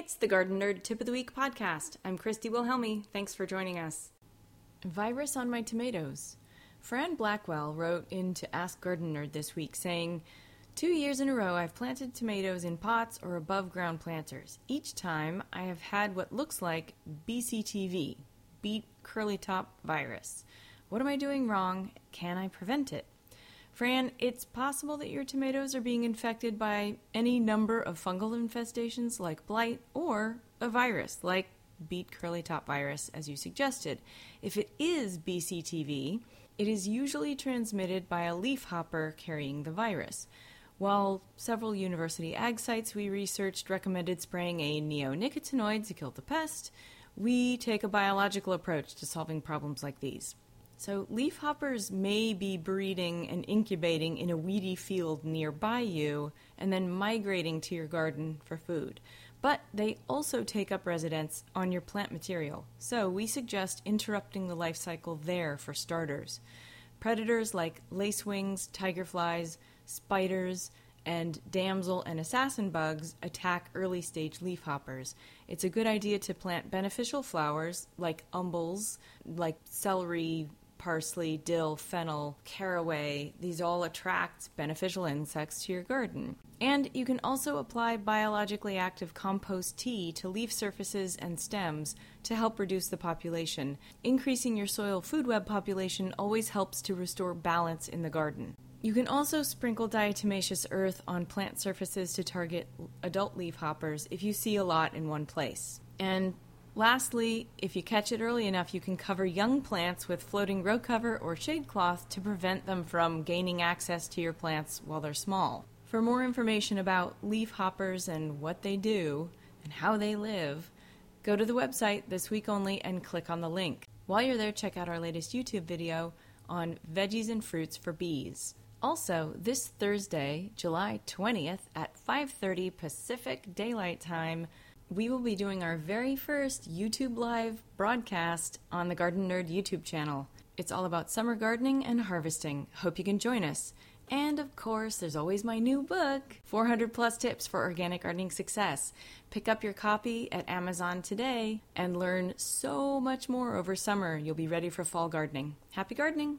It's the Garden Nerd Tip of the Week podcast. I'm Christy Wilhelmi. Thanks for joining us. Virus on my tomatoes. Fran Blackwell wrote in to Ask Garden Nerd this week saying, Two years in a row, I've planted tomatoes in pots or above ground planters. Each time, I have had what looks like BCTV, beet curly top virus. What am I doing wrong? Can I prevent it? Fran, it's possible that your tomatoes are being infected by any number of fungal infestations like blight or a virus like beet curly top virus, as you suggested. If it is BCTV, it is usually transmitted by a leafhopper carrying the virus. While several university ag sites we researched recommended spraying a neonicotinoid to kill the pest, we take a biological approach to solving problems like these. So, leafhoppers may be breeding and incubating in a weedy field nearby you and then migrating to your garden for food. But they also take up residence on your plant material, so we suggest interrupting the life cycle there for starters. Predators like lacewings, tiger flies, spiders, and damsel and assassin bugs attack early stage leafhoppers. It's a good idea to plant beneficial flowers like umbels, like celery, parsley, dill, fennel, caraway. These all attract beneficial insects to your garden. And you can also apply biologically active compost tea to leaf surfaces and stems to help reduce the population. Increasing your soil food web population always helps to restore balance in the garden. You can also sprinkle diatomaceous earth on plant surfaces to target adult leafhoppers if you see a lot in one place. And Lastly, if you catch it early enough, you can cover young plants with floating row cover or shade cloth to prevent them from gaining access to your plants while they're small. For more information about leaf hoppers and what they do and how they live, go to the website this week only and click on the link. While you're there, check out our latest YouTube video on veggies and fruits for bees. Also, this Thursday, July 20th at 5:30 Pacific Daylight Time, we will be doing our very first YouTube Live broadcast on the Garden Nerd YouTube channel. It's all about summer gardening and harvesting. Hope you can join us. And of course, there's always my new book, 400 plus tips for organic gardening success. Pick up your copy at Amazon today and learn so much more over summer. You'll be ready for fall gardening. Happy gardening!